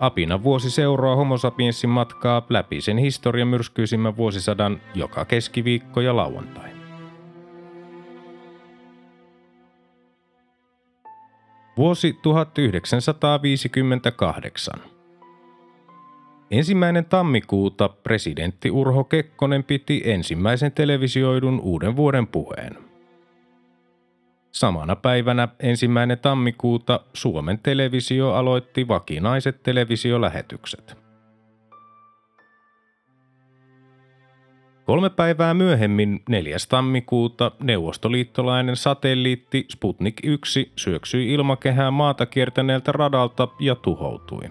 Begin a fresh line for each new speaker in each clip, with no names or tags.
Apina vuosi seuraa Homo sapiensin matkaa läpi sen historian myrskyisimmän vuosisadan joka keskiviikko ja lauantai. Vuosi 1958. Ensimmäinen tammikuuta presidentti Urho Kekkonen piti ensimmäisen televisioidun uuden vuoden puheen. Samana päivänä ensimmäinen tammikuuta Suomen televisio aloitti vakinaiset televisiolähetykset. Kolme päivää myöhemmin, 4. tammikuuta, neuvostoliittolainen satelliitti Sputnik 1 syöksyi ilmakehään maata kiertäneeltä radalta ja tuhoutui.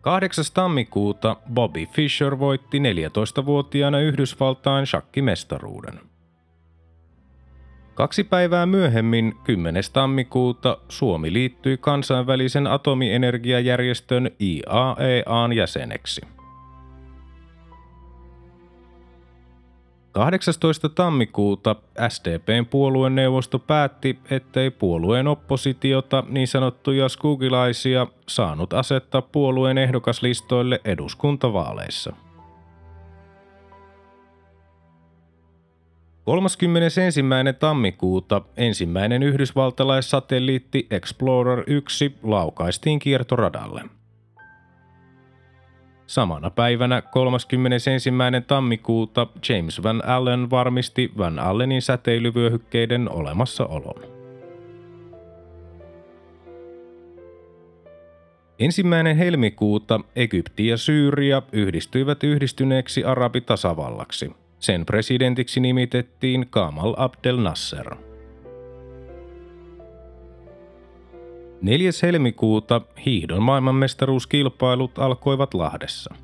8. tammikuuta Bobby Fischer voitti 14-vuotiaana Yhdysvaltain shakkimestaruuden. Kaksi päivää myöhemmin, 10. tammikuuta, Suomi liittyi kansainvälisen atomienergiajärjestön IAEAn jäseneksi – 18. tammikuuta SDPn puolueneuvosto päätti, ettei puolueen oppositiota, niin sanottuja skugilaisia, saanut asettaa puolueen ehdokaslistoille eduskuntavaaleissa. 31. tammikuuta ensimmäinen yhdysvaltalaissatelliitti Explorer 1 laukaistiin kiertoradalle – Samana päivänä 31. tammikuuta James Van Allen varmisti Van Allenin säteilyvyöhykkeiden olemassaolon. Ensimmäinen helmikuuta Egypti ja Syyria yhdistyivät yhdistyneeksi arabitasavallaksi. Sen presidentiksi nimitettiin Kamal Abdel Nasser – 4. helmikuuta hiihdon maailmanmestaruuskilpailut alkoivat Lahdessa.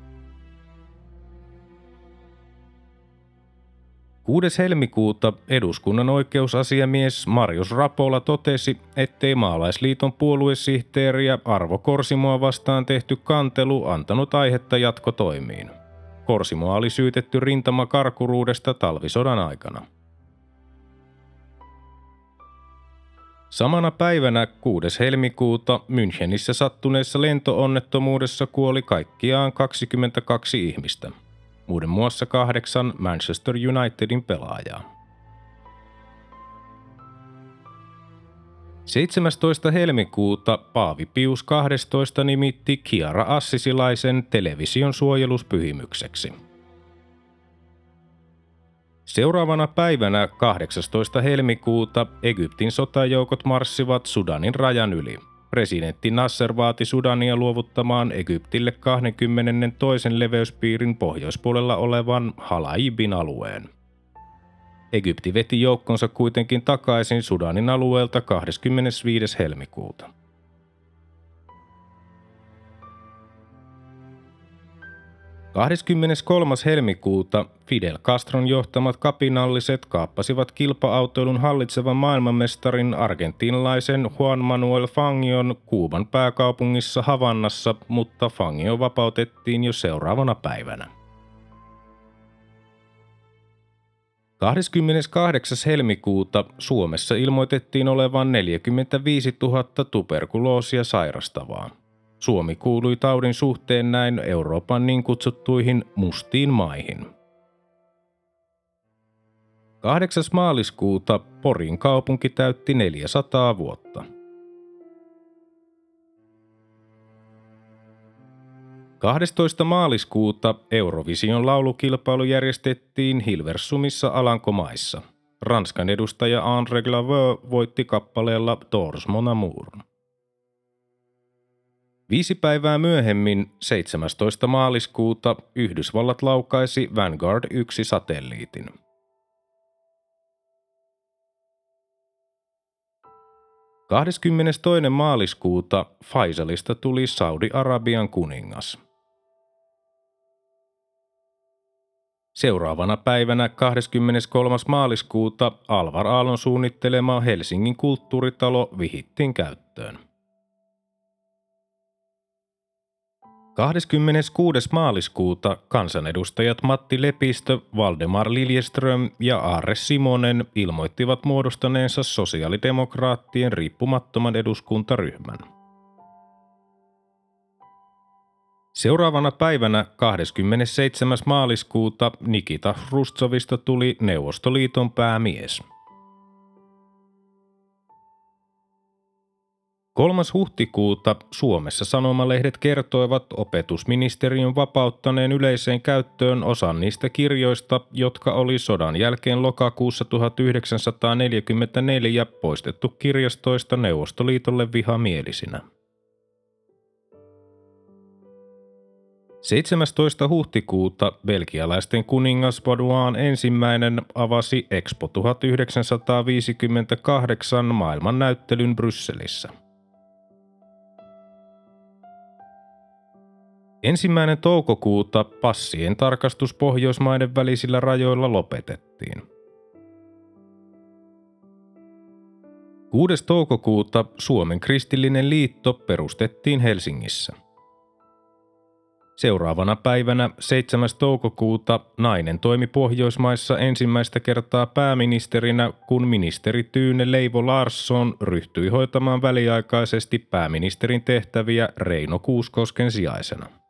6. helmikuuta eduskunnan oikeusasiamies Marius Rapola totesi, ettei maalaisliiton puoluesihteeriä Arvo Korsimoa vastaan tehty kantelu antanut aihetta jatkotoimiin. Korsimoa oli syytetty rintamakarkuruudesta talvisodan aikana – Samana päivänä 6. helmikuuta Münchenissä sattuneessa lentoonnettomuudessa kuoli kaikkiaan 22 ihmistä, muiden muassa kahdeksan Manchester Unitedin pelaajaa. 17. helmikuuta Paavi Pius 12 nimitti Kiara Assisilaisen television suojeluspyhimykseksi – Seuraavana päivänä 18. helmikuuta Egyptin sotajoukot marssivat Sudanin rajan yli. Presidentti Nasser vaati Sudania luovuttamaan Egyptille 22. leveyspiirin pohjoispuolella olevan Halaibin alueen. Egypti veti joukkonsa kuitenkin takaisin Sudanin alueelta 25. helmikuuta. 23. helmikuuta Fidel Castron johtamat kapinalliset kaappasivat kilpa-autoilun hallitsevan maailmanmestarin argentinlaisen Juan Manuel Fangion Kuuban pääkaupungissa Havannassa, mutta Fangio vapautettiin jo seuraavana päivänä. 28. helmikuuta Suomessa ilmoitettiin olevan 45 000 tuberkuloosia sairastavaa. Suomi kuului taudin suhteen näin Euroopan niin kutsuttuihin mustiin maihin. 8. maaliskuuta Porin kaupunki täytti 400 vuotta. – 12. maaliskuuta Eurovision laulukilpailu järjestettiin Hilversumissa Alankomaissa. Ranskan edustaja André Glaveux voitti kappaleella Tors Mon Amour. Viisi päivää myöhemmin, 17. maaliskuuta, Yhdysvallat laukaisi Vanguard 1 satelliitin. 22. maaliskuuta Faisalista tuli Saudi-Arabian kuningas. Seuraavana päivänä 23. maaliskuuta Alvar Aallon suunnittelema Helsingin kulttuuritalo vihittiin käyttöön. 26. maaliskuuta kansanedustajat Matti Lepistö, Valdemar Liljeström ja Aare Simonen ilmoittivat muodostaneensa sosiaalidemokraattien riippumattoman eduskuntaryhmän. Seuraavana päivänä 27. maaliskuuta Nikita Hrustsovista tuli Neuvostoliiton päämies – 3. huhtikuuta Suomessa sanomalehdet kertoivat opetusministeriön vapauttaneen yleiseen käyttöön osan niistä kirjoista, jotka oli sodan jälkeen lokakuussa 1944 poistettu kirjastoista Neuvostoliitolle vihamielisinä. 17. huhtikuuta belgialaisten kuningas Baudouin ensimmäinen avasi Expo 1958 maailman näyttelyn Brysselissä – Ensimmäinen toukokuuta passien tarkastus Pohjoismaiden välisillä rajoilla lopetettiin. 6. toukokuuta Suomen kristillinen liitto perustettiin Helsingissä. Seuraavana päivänä 7. toukokuuta nainen toimi Pohjoismaissa ensimmäistä kertaa pääministerinä, kun ministeri Tyyne Leivo Larsson ryhtyi hoitamaan väliaikaisesti pääministerin tehtäviä Reino Kuuskosken sijaisena.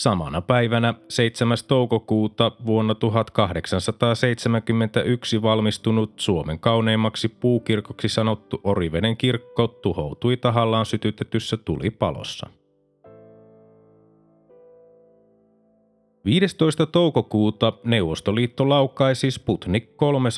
Samana päivänä 7. toukokuuta vuonna 1871 valmistunut Suomen kauneimmaksi puukirkoksi sanottu Oriveden kirkko tuhoutui tahallaan sytytetyssä tulipalossa. 15. toukokuuta Neuvostoliitto laukaisi Sputnik 3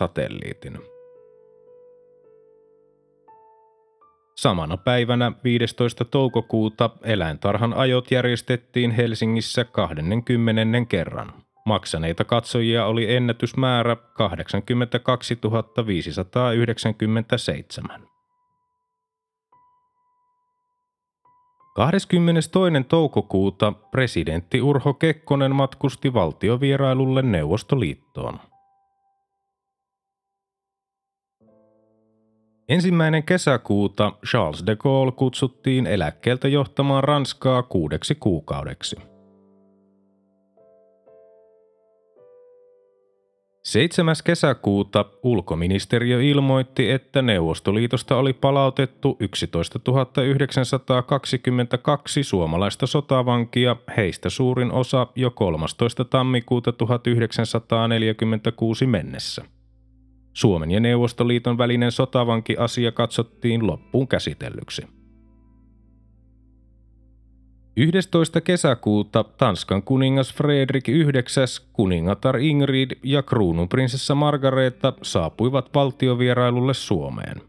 Samana päivänä 15. toukokuuta eläintarhan ajot järjestettiin Helsingissä 20. kerran. Maksaneita katsojia oli ennätysmäärä 82 597. 22. toukokuuta presidentti Urho Kekkonen matkusti valtiovierailulle Neuvostoliittoon. Ensimmäinen kesäkuuta Charles de Gaulle kutsuttiin eläkkeeltä johtamaan Ranskaa kuudeksi kuukaudeksi. 7. kesäkuuta ulkoministeriö ilmoitti, että Neuvostoliitosta oli palautettu 11 922 suomalaista sotavankia, heistä suurin osa jo 13. tammikuuta 1946 mennessä. Suomen ja Neuvostoliiton välinen sotavanki-asia katsottiin loppuun käsitellyksi. 11. kesäkuuta Tanskan kuningas Fredrik IX, kuningatar Ingrid ja kruununprinsessa Margareta saapuivat valtiovierailulle Suomeen.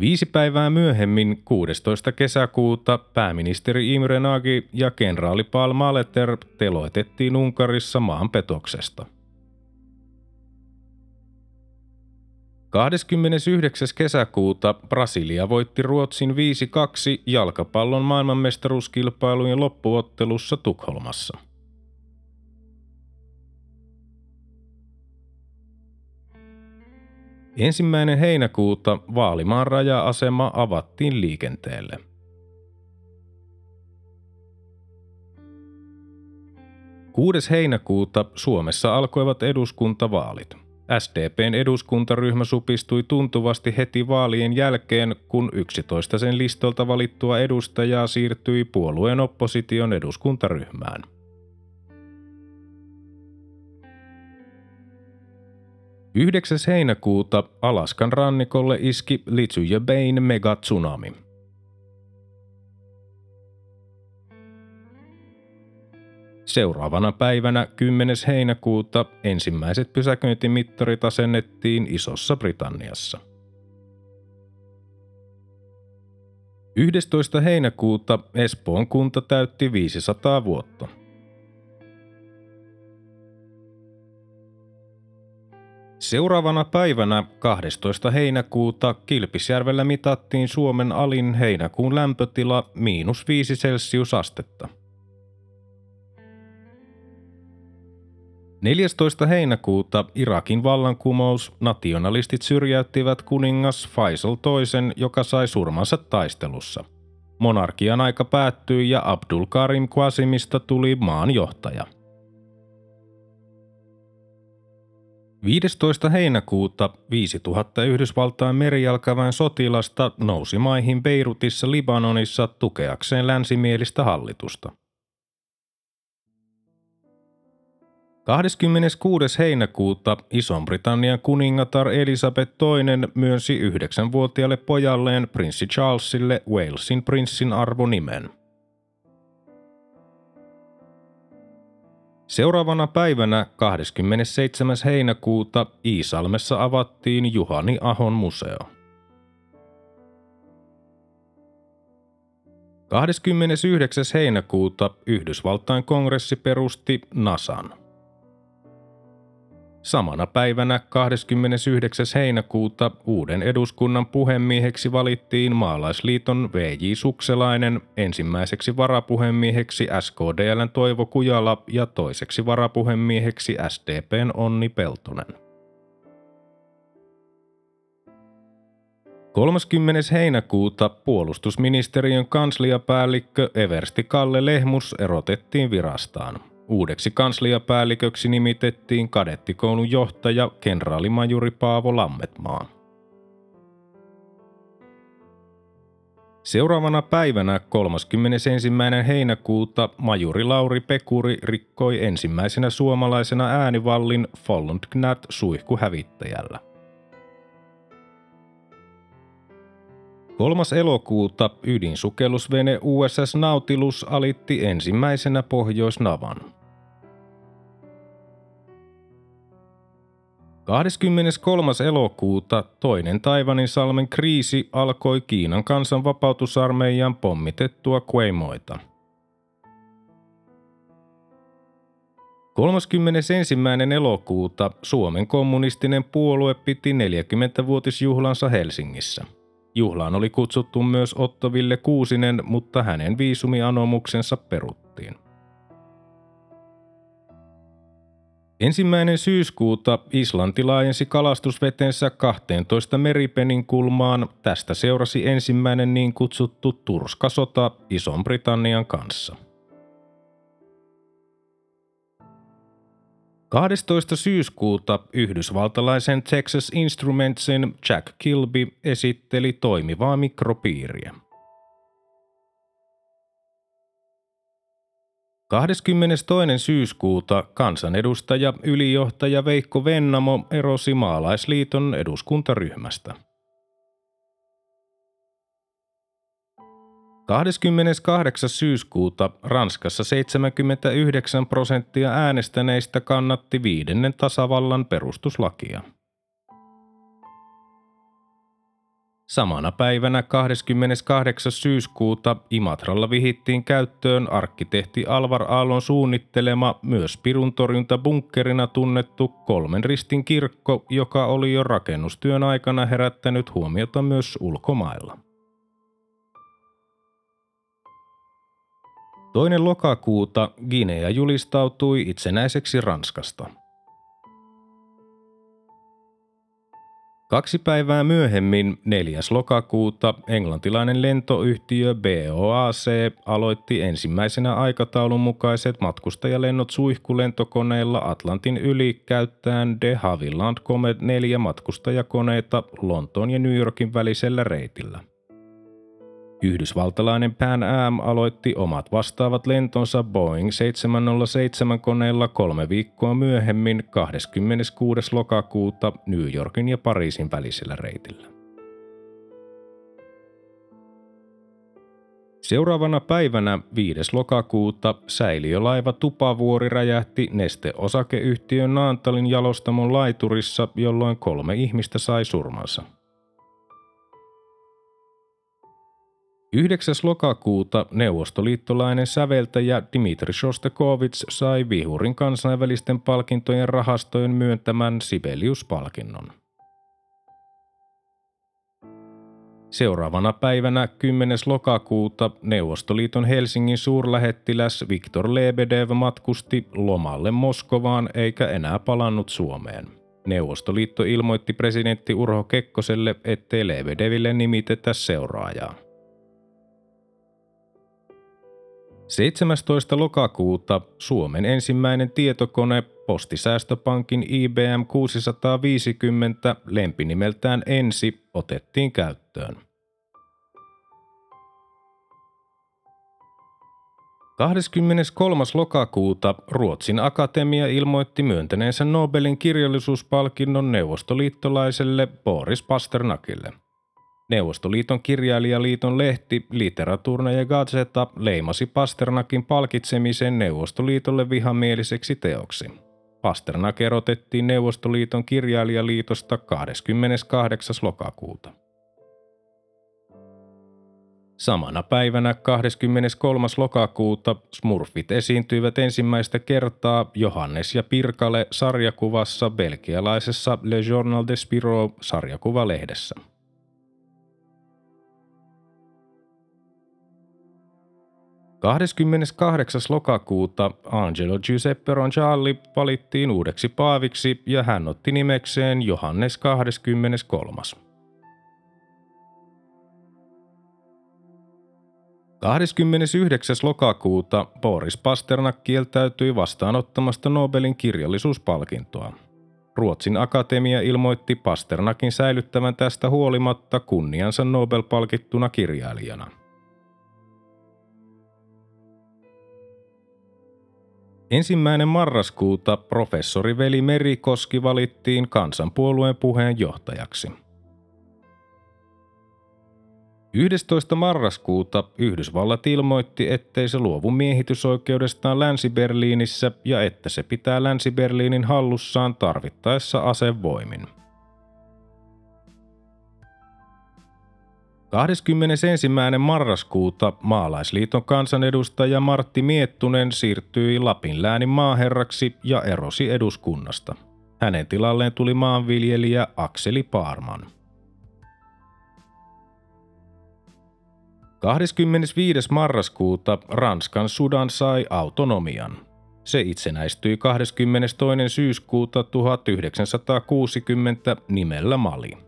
Viisi päivää myöhemmin, 16. kesäkuuta, pääministeri Imre Nagy ja kenraali Paul Maleter teloitettiin Unkarissa maanpetoksesta. 29. kesäkuuta Brasilia voitti Ruotsin 5-2 jalkapallon maailmanmestaruuskilpailujen loppuottelussa Tukholmassa. Ensimmäinen heinäkuuta Vaalimaan raja-asema avattiin liikenteelle. Kuudes heinäkuuta Suomessa alkoivat eduskuntavaalit. SDPn eduskuntaryhmä supistui tuntuvasti heti vaalien jälkeen, kun 11 sen listolta valittua edustajaa siirtyi puolueen opposition eduskuntaryhmään. Yhdeksäs heinäkuuta Alaskan rannikolle iski Litsuja Bain megatsunami – Seuraavana päivänä 10. heinäkuuta ensimmäiset pysäköintimittarit asennettiin Isossa Britanniassa. 11. heinäkuuta Espoon kunta täytti 500 vuotta. Seuraavana päivänä 12. heinäkuuta Kilpisjärvellä mitattiin Suomen alin heinäkuun lämpötila miinus 5 celsiusastetta. 14. heinäkuuta Irakin vallankumous nationalistit syrjäyttivät kuningas Faisal toisen, joka sai surmansa taistelussa. Monarkian aika päättyi ja Abdul Karim Qasimista tuli maan johtaja. 15. heinäkuuta 5000 Yhdysvaltain merijalkaväen sotilasta nousi maihin Beirutissa Libanonissa tukeakseen länsimielistä hallitusta. 26. heinäkuuta Ison-Britannian kuningatar Elisabeth II myönsi yhdeksänvuotiaalle pojalleen prinssi Charlesille Walesin prinssin arvonimen – Seuraavana päivänä 27. heinäkuuta Iisalmessa avattiin Juhani Ahon museo. 29. heinäkuuta Yhdysvaltain kongressi perusti NASAn – Samana päivänä 29. heinäkuuta uuden eduskunnan puhemieheksi valittiin Maalaisliiton VJ Sukselainen, ensimmäiseksi varapuhemieheksi SKDLn Toivo Kujala ja toiseksi varapuhemieheksi SDPn Onni Peltonen. 30. heinäkuuta puolustusministeriön kansliapäällikkö Eversti Kalle Lehmus erotettiin virastaan. Uudeksi kansliapäälliköksi nimitettiin kadettikoulun johtaja kenraalimajuri Paavo Lammetmaa. Seuraavana päivänä 31. heinäkuuta majuri Lauri Pekuri rikkoi ensimmäisenä suomalaisena äänivallin Follundgnat suihkuhävittäjällä. 3. elokuuta ydinsukellusvene USS Nautilus alitti ensimmäisenä Pohjoisnavan. 23. elokuuta toinen Taivanin salmen kriisi alkoi Kiinan kansanvapautusarmeijan pommitettua Kueimoita. 31. elokuuta Suomen kommunistinen puolue piti 40-vuotisjuhlansa Helsingissä. Juhlaan oli kutsuttu myös Otto Ville Kuusinen, mutta hänen viisumianomuksensa peruttiin. Ensimmäinen syyskuuta Islanti laajensi kalastusvetensä 12 meripenin kulmaan. Tästä seurasi ensimmäinen niin kutsuttu turskasota Ison-Britannian kanssa. 12. syyskuuta yhdysvaltalaisen Texas Instrumentsin Jack Kilby esitteli toimivaa mikropiiriä. 22. syyskuuta kansanedustaja ylijohtaja Veikko Vennamo erosi maalaisliiton eduskuntaryhmästä. 28. syyskuuta Ranskassa 79 prosenttia äänestäneistä kannatti viidennen tasavallan perustuslakia. Samana päivänä 28. syyskuuta Imatralla vihittiin käyttöön arkkitehti Alvar Aallon suunnittelema myös piruntorjuntabunkkerina tunnettu kolmen ristin kirkko, joka oli jo rakennustyön aikana herättänyt huomiota myös ulkomailla. Toinen lokakuuta Guinea julistautui itsenäiseksi Ranskasta – Kaksi päivää myöhemmin, 4. lokakuuta, englantilainen lentoyhtiö BOAC aloitti ensimmäisenä aikataulun mukaiset matkustajalennot suihkulentokoneella Atlantin yli käyttäen de Havilland Comet 4 matkustajakoneita Lontoon ja New Yorkin välisellä reitillä – Yhdysvaltalainen Pan Am aloitti omat vastaavat lentonsa Boeing 707 koneella kolme viikkoa myöhemmin 26. lokakuuta New Yorkin ja Pariisin välisellä reitillä. Seuraavana päivänä 5. lokakuuta säiliölaiva Tupavuori räjähti nesteosakeyhtiön Naantalin jalostamon laiturissa, jolloin kolme ihmistä sai surmansa. 9. lokakuuta neuvostoliittolainen säveltäjä Dmitri Shostakovich sai Vihurin kansainvälisten palkintojen rahastojen myöntämän Sibelius-palkinnon. Seuraavana päivänä 10. lokakuuta Neuvostoliiton Helsingin suurlähettiläs Viktor Lebedev matkusti lomalle Moskovaan eikä enää palannut Suomeen. Neuvostoliitto ilmoitti presidentti Urho Kekkoselle, ettei Lebedeville nimitetä seuraajaa. 17. lokakuuta Suomen ensimmäinen tietokone Postisäästöpankin IBM 650 lempinimeltään Ensi otettiin käyttöön. 23. lokakuuta Ruotsin Akatemia ilmoitti myöntäneensä Nobelin kirjallisuuspalkinnon neuvostoliittolaiselle Boris Pasternakille – Neuvostoliiton kirjailijaliiton lehti Literaturna ja Gazeta leimasi Pasternakin palkitsemisen Neuvostoliitolle vihamieliseksi teoksi. Pasternak erotettiin Neuvostoliiton kirjailijaliitosta 28. lokakuuta. Samana päivänä 23. lokakuuta Smurfit esiintyivät ensimmäistä kertaa Johannes ja Pirkale sarjakuvassa belgialaisessa Le Journal de Spiro sarjakuvalehdessä. 28. lokakuuta Angelo Giuseppe Roncialli valittiin uudeksi paaviksi ja hän otti nimekseen Johannes 23. 29. lokakuuta Boris Pasternak kieltäytyi vastaanottamasta Nobelin kirjallisuuspalkintoa. Ruotsin akatemia ilmoitti Pasternakin säilyttävän tästä huolimatta kunniansa Nobel-palkittuna kirjailijana – Ensimmäinen marraskuuta professori Veli Merikoski valittiin kansanpuolueen puheenjohtajaksi. 11. marraskuuta Yhdysvallat ilmoitti, ettei se luovu miehitysoikeudestaan Länsi-Berliinissä ja että se pitää Länsi-Berliinin hallussaan tarvittaessa asevoimin. 21. marraskuuta maalaisliiton kansanedustaja Martti Miettunen siirtyi Lapin läänin maaherraksi ja erosi eduskunnasta. Hänen tilalleen tuli maanviljelijä Akseli Paarman. 25. marraskuuta Ranskan Sudan sai autonomian. Se itsenäistyi 22. syyskuuta 1960 nimellä Mali.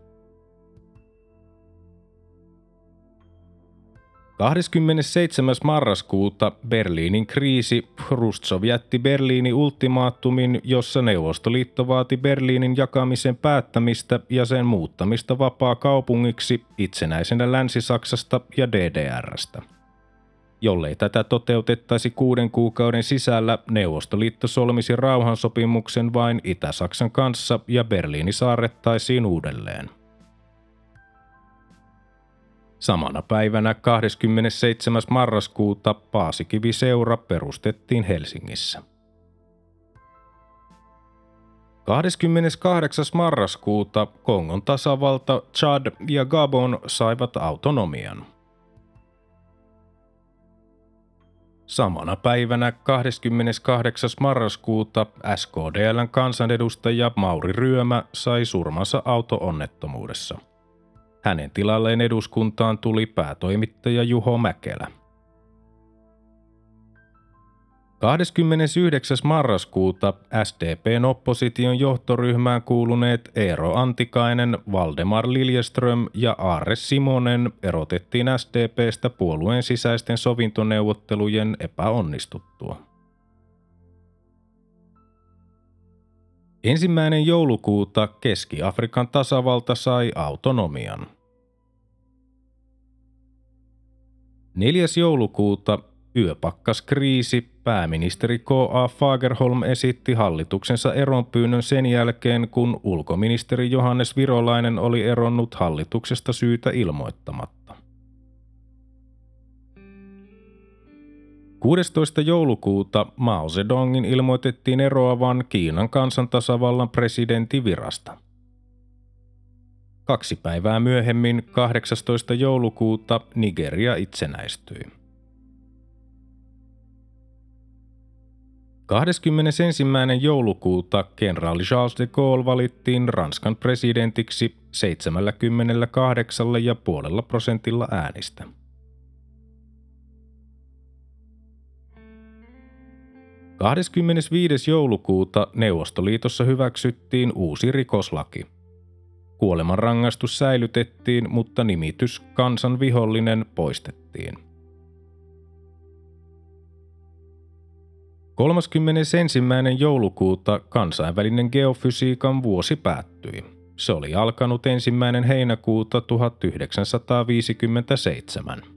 27. marraskuuta Berliinin kriisi Hrustsov jätti Berliinin ultimaattumin, jossa Neuvostoliitto vaati Berliinin jakamisen päättämistä ja sen muuttamista vapaa kaupungiksi itsenäisenä Länsi-Saksasta ja DDRstä. Jollei tätä toteutettaisi kuuden kuukauden sisällä, Neuvostoliitto solmisi rauhansopimuksen vain Itä-Saksan kanssa ja Berliini saarrettaisiin uudelleen. Samana päivänä 27. marraskuuta Paasikivi-seura perustettiin Helsingissä. 28. marraskuuta Kongon tasavalta, Chad ja Gabon saivat autonomian. Samana päivänä 28. marraskuuta SKDLn kansanedustaja Mauri Ryömä sai surmansa auto-onnettomuudessa. Hänen tilalleen eduskuntaan tuli päätoimittaja Juho Mäkelä. 29. marraskuuta SDPn opposition johtoryhmään kuuluneet Eero Antikainen, Valdemar Liljeström ja Aare Simonen erotettiin SDPstä puolueen sisäisten sovintoneuvottelujen epäonnistuttua. Ensimmäinen joulukuuta Keski-Afrikan tasavalta sai autonomian. 4. joulukuuta yöpakkaskriisi pääministeri K.A. Fagerholm esitti hallituksensa eronpyynnön sen jälkeen, kun ulkoministeri Johannes Virolainen oli eronnut hallituksesta syytä ilmoittamatta. 16. joulukuuta Mao Zedongin ilmoitettiin eroavan Kiinan kansantasavallan presidentin virasta – Kaksi päivää myöhemmin, 18. joulukuuta, Nigeria itsenäistyi. 21. joulukuuta kenraali Charles de Gaulle valittiin Ranskan presidentiksi 78,5 prosentilla äänistä. 25. joulukuuta Neuvostoliitossa hyväksyttiin uusi rikoslaki. Kuolemanrangaistus säilytettiin, mutta nimitys kansan vihollinen poistettiin. 31. joulukuuta kansainvälinen geofysiikan vuosi päättyi. Se oli alkanut ensimmäinen heinäkuuta 1957.